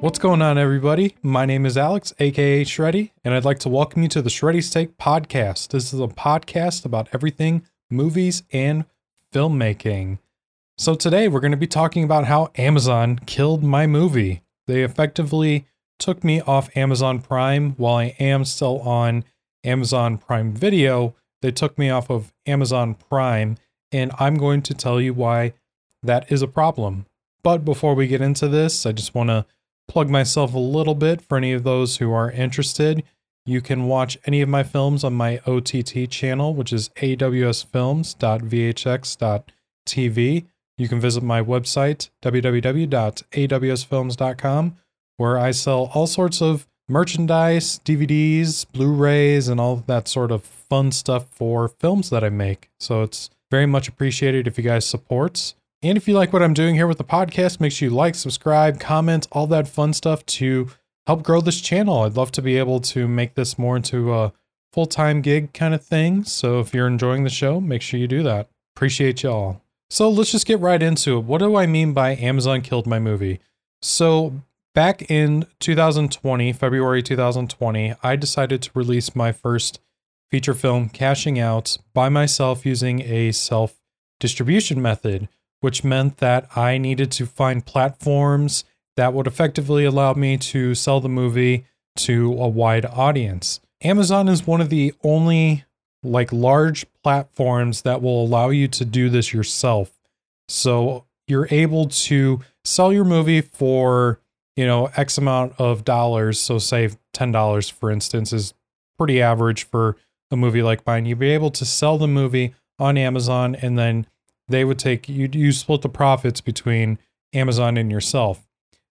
What's going on, everybody? My name is Alex, aka Shreddy, and I'd like to welcome you to the Shreddy's Take podcast. This is a podcast about everything movies and filmmaking. So, today we're going to be talking about how Amazon killed my movie. They effectively took me off Amazon Prime while I am still on Amazon Prime Video. They took me off of Amazon Prime, and I'm going to tell you why that is a problem. But before we get into this, I just want to plug myself a little bit for any of those who are interested. You can watch any of my films on my OTT channel, which is awsfilms.vhx.tv. You can visit my website, www.awsfilms.com, where I sell all sorts of merchandise, DVDs, Blu rays, and all that sort of fun stuff for films that I make. So it's very much appreciated if you guys support. And if you like what I'm doing here with the podcast, make sure you like, subscribe, comment, all that fun stuff to help grow this channel. I'd love to be able to make this more into a full time gig kind of thing. So if you're enjoying the show, make sure you do that. Appreciate y'all. So let's just get right into it. What do I mean by Amazon killed my movie? So back in 2020, February 2020, I decided to release my first feature film, Cashing Out, by myself using a self distribution method which meant that I needed to find platforms that would effectively allow me to sell the movie to a wide audience. Amazon is one of the only like large platforms that will allow you to do this yourself. So you're able to sell your movie for, you know, X amount of dollars. So say $10 for instance is pretty average for a movie like mine. You'd be able to sell the movie on Amazon and then they would take you you split the profits between Amazon and yourself.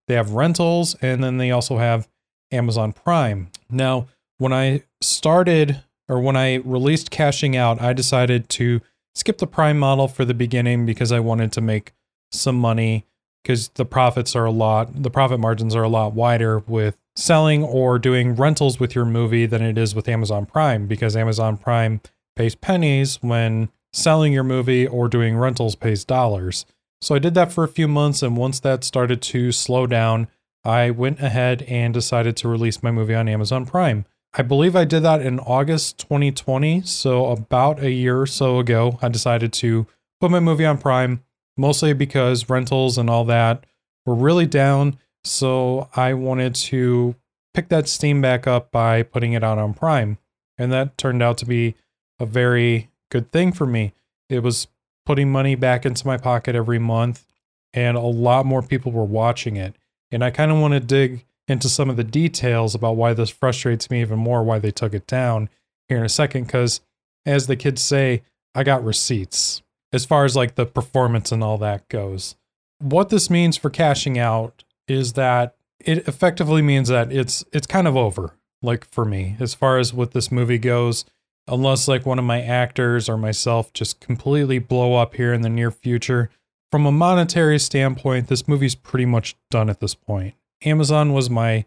They have rentals and then they also have Amazon Prime. Now, when I started or when I released cashing out, I decided to skip the Prime model for the beginning because I wanted to make some money because the profits are a lot the profit margins are a lot wider with selling or doing rentals with your movie than it is with Amazon Prime because Amazon Prime pays pennies when selling your movie or doing rentals pays dollars. So I did that for a few months, and once that started to slow down, I went ahead and decided to release my movie on Amazon Prime. I believe I did that in August 2020, so about a year or so ago, I decided to put my movie on Prime, mostly because rentals and all that were really down. So I wanted to pick that steam back up by putting it out on Prime. And that turned out to be a very good thing for me. It was putting money back into my pocket every month, and a lot more people were watching it. And I kind of want to dig into some of the details about why this frustrates me even more, why they took it down here in a second, because as the kids say, I got receipts as far as like the performance and all that goes. What this means for cashing out is that it effectively means that it's it's kind of over like for me as far as what this movie goes unless like one of my actors or myself just completely blow up here in the near future. From a monetary standpoint, this movie's pretty much done at this point. Amazon was my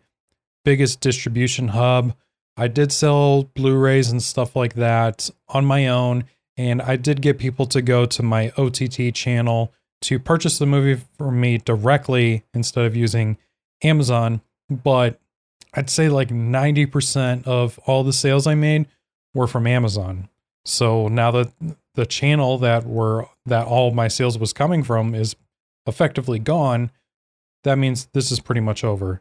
biggest distribution hub. I did sell Blu-rays and stuff like that on my own, and I did get people to go to my OTT channel to purchase the movie from me directly instead of using Amazon. But I'd say like 90% of all the sales I made were from Amazon. So now that the channel that were that all my sales was coming from is effectively gone, that means this is pretty much over.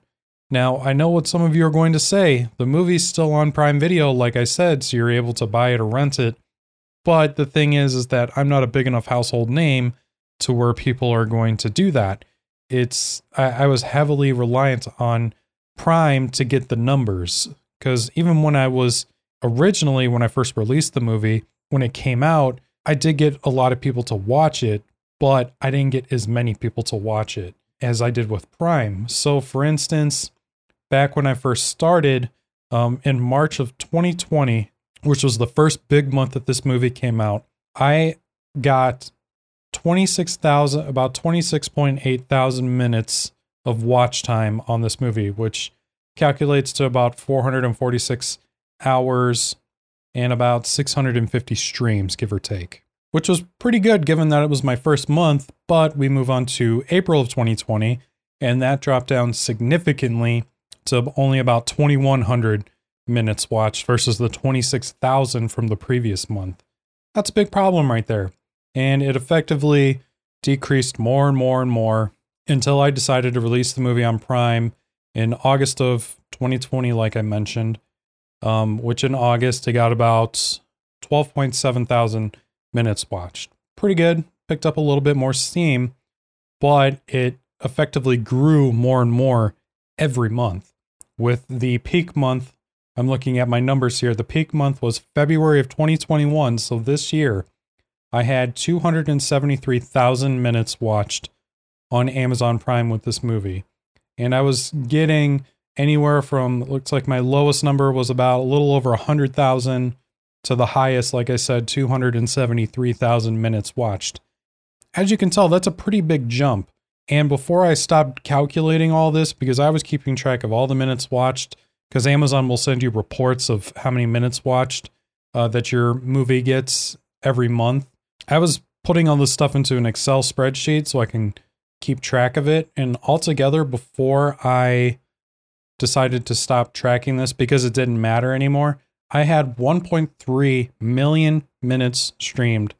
Now, I know what some of you are going to say. The movie's still on Prime Video, like I said, so you're able to buy it or rent it. But the thing is, is that I'm not a big enough household name to where people are going to do that. It's I, I was heavily reliant on Prime to get the numbers because even when I was originally when I first released the movie, when it came out, I did get a lot of people to watch it, but I didn't get as many people to watch it as I did with Prime. So, for instance, back when I first started um, in March of 2020, which was the first big month that this movie came out, I got 26,000, about 26.8 thousand minutes of watch time on this movie, which calculates to about 446 hours and about 650 streams, give or take, which was pretty good given that it was my first month. But we move on to April of 2020, and that dropped down significantly to only about 2,100 minutes watched versus the 26,000 from the previous month. That's a big problem right there. And it effectively decreased more and more and more until I decided to release the movie on Prime in August of 2020, like I mentioned, um, which in August it got about 12.7 thousand minutes watched. Pretty good. Picked up a little bit more steam, but it effectively grew more and more every month. With the peak month, I'm looking at my numbers here. The peak month was February of 2021. So this year, I had 273,000 minutes watched on Amazon Prime with this movie. And I was getting anywhere from, looks like my lowest number was about a little over 100,000 to the highest, like I said, 273,000 minutes watched. As you can tell, that's a pretty big jump. And before I stopped calculating all this, because I was keeping track of all the minutes watched, because Amazon will send you reports of how many minutes watched uh, that your movie gets every month. I was putting all this stuff into an Excel spreadsheet so I can keep track of it. And altogether, before I decided to stop tracking this because it didn't matter anymore, I had 1.3 million minutes streamed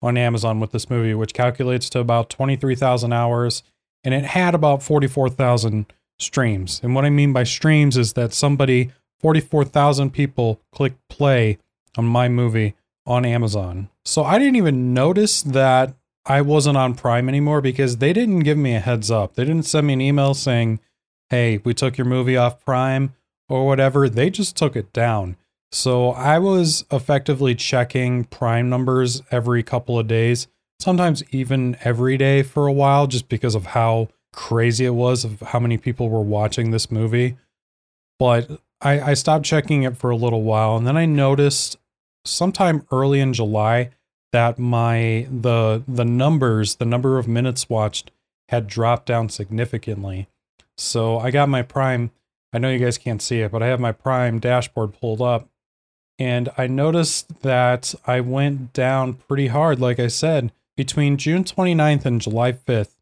on Amazon with this movie, which calculates to about 23,000 hours. And it had about 44,000 streams. And what I mean by streams is that somebody, 44,000 people, clicked play on my movie on Amazon. So I didn't even notice that I wasn't on Prime anymore because they didn't give me a heads up. They didn't send me an email saying, hey, we took your movie off Prime or whatever. They just took it down. So I was effectively checking Prime numbers every couple of days, sometimes even every day for a while, just because of how crazy it was of how many people were watching this movie. But I, I stopped checking it for a little while, and then I noticed sometime early in July that my the the numbers, the number of minutes watched had dropped down significantly. So I got my Prime. I know you guys can't see it, but I have my Prime dashboard pulled up. And I noticed that I went down pretty hard, like I said, between June 29th and July 5th.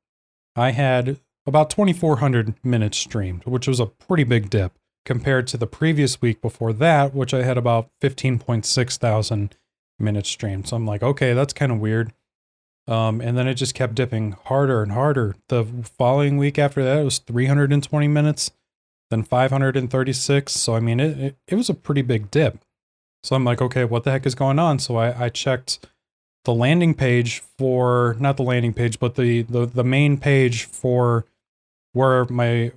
I had about 2,400 minutes streamed, which was a pretty big dip compared to the previous week before that, which I had about 15.6 thousand minutes streamed. So I'm like, okay, that's kind of weird. Um, and then it just kept dipping harder and harder. The following week after that, it was 320 minutes, then 536. So I mean, it, it, it was a pretty big dip. So I'm like, okay, what the heck is going on? So I, I checked the landing page for not the landing page, but the, the the main page for where my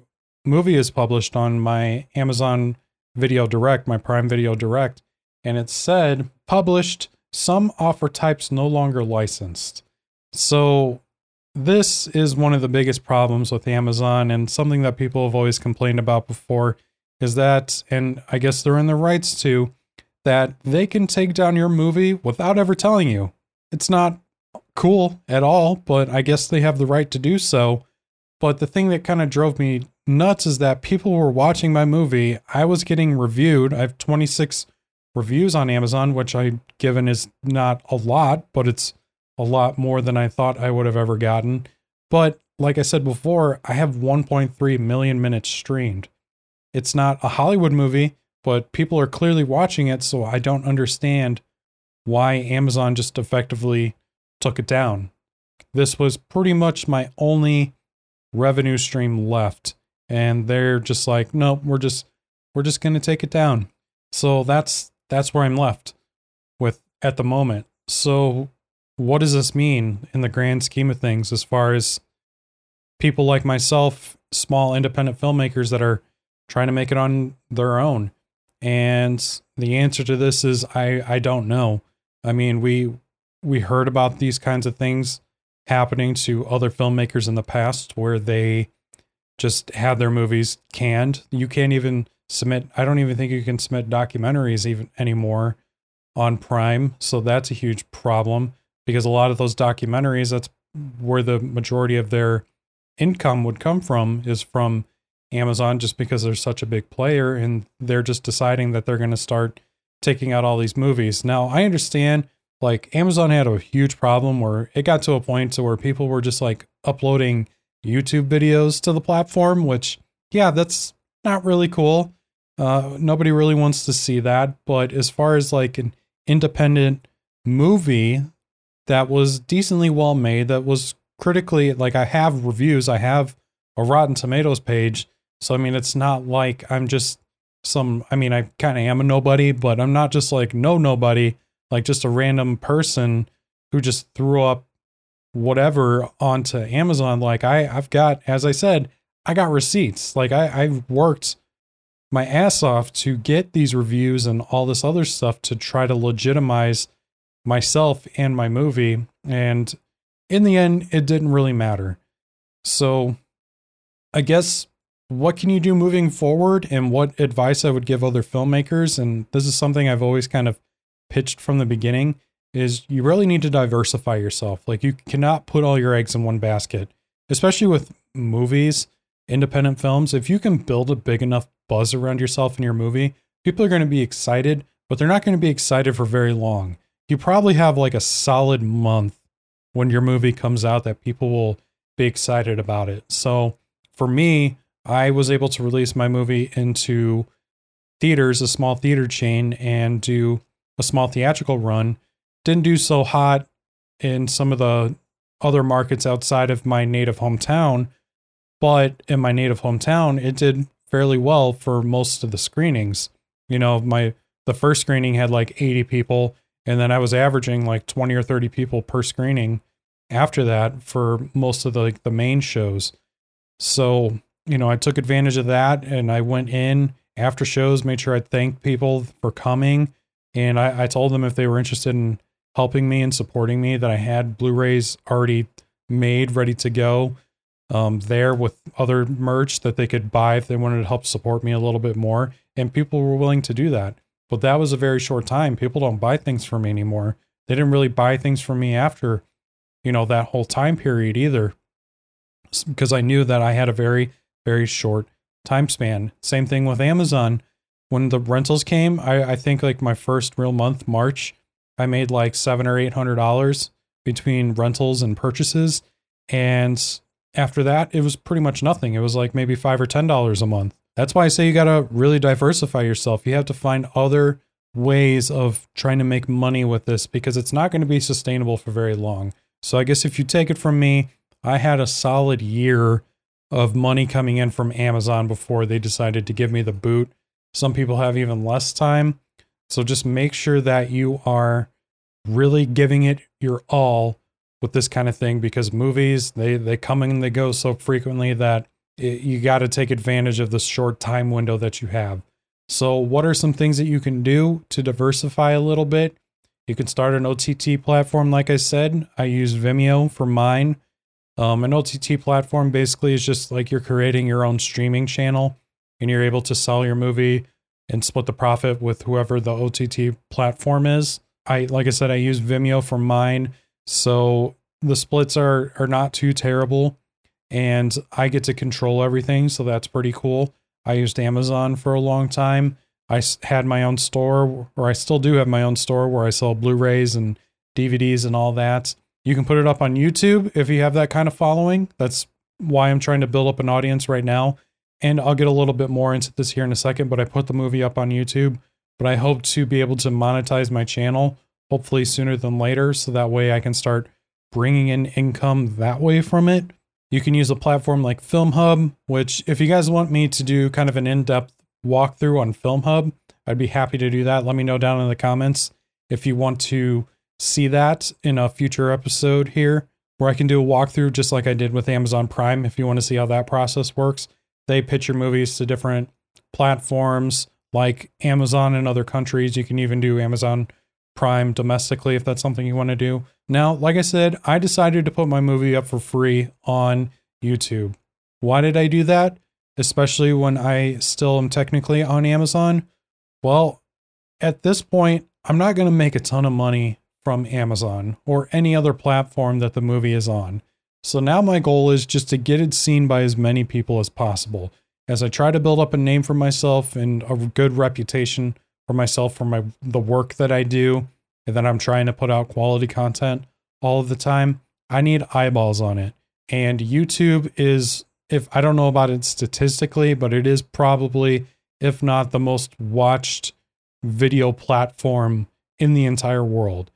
movie is published on my Amazon Video Direct, my Prime Video Direct, and it said published some offer types no longer licensed. So this is one of the biggest problems with Amazon and something that people have always complained about before is that and I guess they're in the rights to that they can take down your movie without ever telling you. It's not cool at all, but I guess they have the right to do so. But the thing that kind of drove me nuts is that people were watching my movie. I was getting reviewed. I have 26 reviews on Amazon, which I given is not a lot, but it's a lot more than I thought I would have ever gotten. But like I said before, I have 1.3 million minutes streamed. It's not a Hollywood movie, but people are clearly watching it, so I don't understand why Amazon just effectively took it down. This was pretty much my only revenue stream left, and they're just like, nope, we're just we're just gonna take it down. So that's that's where I'm left with at the moment. So what does this mean in the grand scheme of things as far as people like myself, small independent filmmakers that are trying to make it on their own? And the answer to this is I I don't know. I mean, we we heard about these kinds of things happening to other filmmakers in the past where they just had their movies canned. You can't even submit I don't even think you can submit documentaries even anymore on Prime. So that's a huge problem because a lot of those documentaries that's where the majority of their income would come from is from Amazon just because they're such a big player and they're just deciding that they're going to start taking out all these movies. Now, I understand like Amazon had a huge problem where it got to a point to where people were just like uploading YouTube videos to the platform, which, yeah, that's not really cool. Uh, nobody really wants to see that. But as far as like an independent movie that was decently well made, that was critically, like, I have reviews, I have a Rotten Tomatoes page. So, I mean, it's not like I'm just some, I mean, I kind of am a nobody, but I'm not just like no nobody, like just a random person who just threw up whatever onto Amazon. Like I, I've got, as I said, I got receipts. Like I, I've worked my ass off to get these reviews and all this other stuff to try to legitimize myself and my movie. And in the end, it didn't really matter. So I guess what can you do moving forward and what advice I would give other filmmakers? And this is something I've always kind of pitched from the beginning is you really need to diversify yourself. Like you cannot put all your eggs in one basket, especially with movies, independent films. If you can build a big enough buzz around yourself in your movie, people are going to be excited, but they're not going to be excited for very long. You probably have like a solid month when your movie comes out that people will be excited about it. So for me, I was able to release my movie into theaters, a small theater chain, and do a small theatrical run didn't do so hot in some of the other markets outside of my native hometown, but in my native hometown, it did fairly well for most of the screenings. You know, my the first screening had like 80 people, and then I was averaging like 20 or 30 people per screening after that for most of the like, the main shows. So, you know, I took advantage of that and I went in after shows, made sure I thanked people for coming. And I, I told them if they were interested in helping me and supporting me that I had Blu-rays already made, ready to go um, there with other merch that they could buy if they wanted to help support me a little bit more. And people were willing to do that. But that was a very short time. People don't buy things from me anymore. They didn't really buy things from me after, you know, that whole time period either. Because I knew that I had a very, very short time span. Same thing with Amazon. When the rentals came, I, I think like my first real month, March, I made like seven or eight hundred dollars between rentals and purchases. And after that, it was pretty much nothing. It was like maybe five or ten dollars a month. That's why I say you gotta really diversify yourself. You have to find other ways of trying to make money with this because it's not going to be sustainable for very long. So I guess if you take it from me, I had a solid year of money coming in from Amazon before they decided to give me the boot. Some people have even less time. So just make sure that you are really giving it your all with this kind of thing because movies they they come and they go so frequently that it, you got to take advantage of the short time window that you have. So what are some things that you can do to diversify a little bit? You can start an OTT platform like I said. I use Vimeo for mine. Um, an OTT platform basically is just like you're creating your own streaming channel and you're able to sell your movie and split the profit with whoever the OTT platform is. I like I said, I use Vimeo for mine, so the splits are are not too terrible, and I get to control everything, so that's pretty cool. I used Amazon for a long time. I had my own store, or I still do have my own store where I sell Blu-rays and DVDs and all that. You can put it up on YouTube if you have that kind of following. That's why I'm trying to build up an audience right now and I'll get a little bit more into this here in a second, but I put the movie up on YouTube. But I hope to be able to monetize my channel hopefully sooner than later. So that way I can start bringing in income that way from it. You can use a platform like FilmHub, which, if you guys want me to do kind of an in depth walkthrough on FilmHub, I'd be happy to do that. Let me know down in the comments if you want to see that in a future episode here, where I can do a walkthrough just like I did with Amazon Prime if you want to see how that process works. They pitch your movies to different platforms like Amazon in other countries. You can even do Amazon Prime domestically if that's something you want to do. Now, like I said, I decided to put my movie up for free on YouTube. Why did I do that? Especially when I still am technically on Amazon. Well, at this point, I'm not going to make a ton of money from Amazon or any other platform that the movie is on. So now my goal is just to get it seen by as many people as possible as I try to build up a name for myself and a good reputation for myself for my the work that I do and that I'm trying to put out quality content all of the time. I need eyeballs on it. And YouTube is, if I don't know about it statistically, but it is probably, if not the most watched video platform in the entire world.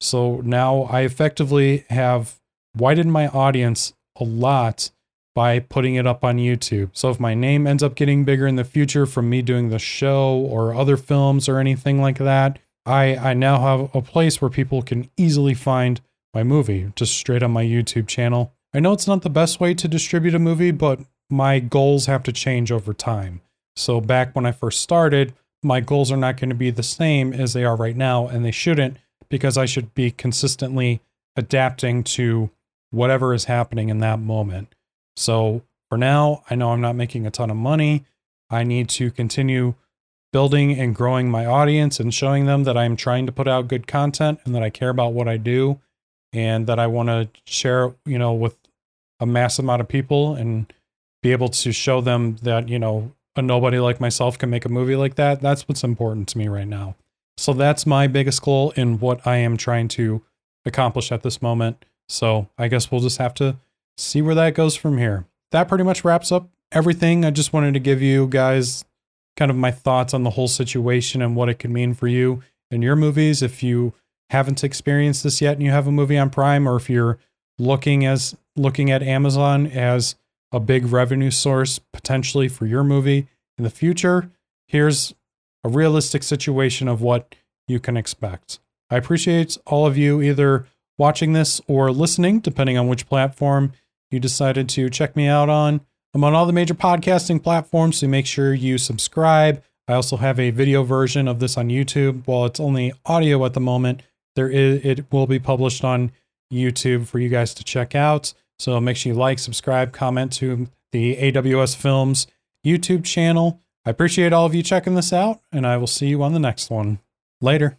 So now I effectively have widened my audience a lot by putting it up on YouTube. So if my name ends up getting bigger in the future from me doing the show or other films or anything like that, I, I now have a place where people can easily find my movie just straight on my YouTube channel. I know it's not the best way to distribute a movie, but my goals have to change over time. So back when I first started, my goals are not going to be the same as they are right now, and they shouldn't because I should be consistently adapting to whatever is happening in that moment. So for now, I know I'm not making a ton of money. I need to continue building and growing my audience and showing them that I'm trying to put out good content and that I care about what I do and that I want to share, you know, with a mass amount of people and be able to show them that, you know, a nobody like myself can make a movie like that. That's what's important to me right now. So that's my biggest goal in what I am trying to accomplish at this moment. So I guess we'll just have to see where that goes from here. That pretty much wraps up everything. I just wanted to give you guys kind of my thoughts on the whole situation and what it could mean for you and your movies. If you haven't experienced this yet and you have a movie on Prime, or if you're looking as looking at Amazon as a big revenue source potentially for your movie in the future, here's a realistic situation of what you can expect. I appreciate all of you either watching this or listening, depending on which platform you decided to check me out on. I'm on all the major podcasting platforms, so make sure you subscribe. I also have a video version of this on YouTube. While it's only audio at the moment, there is it will be published on YouTube for you guys to check out. So make sure you like, subscribe, comment to the AWS Films YouTube channel. I appreciate all of you checking this out, and I will see you on the next one. Later.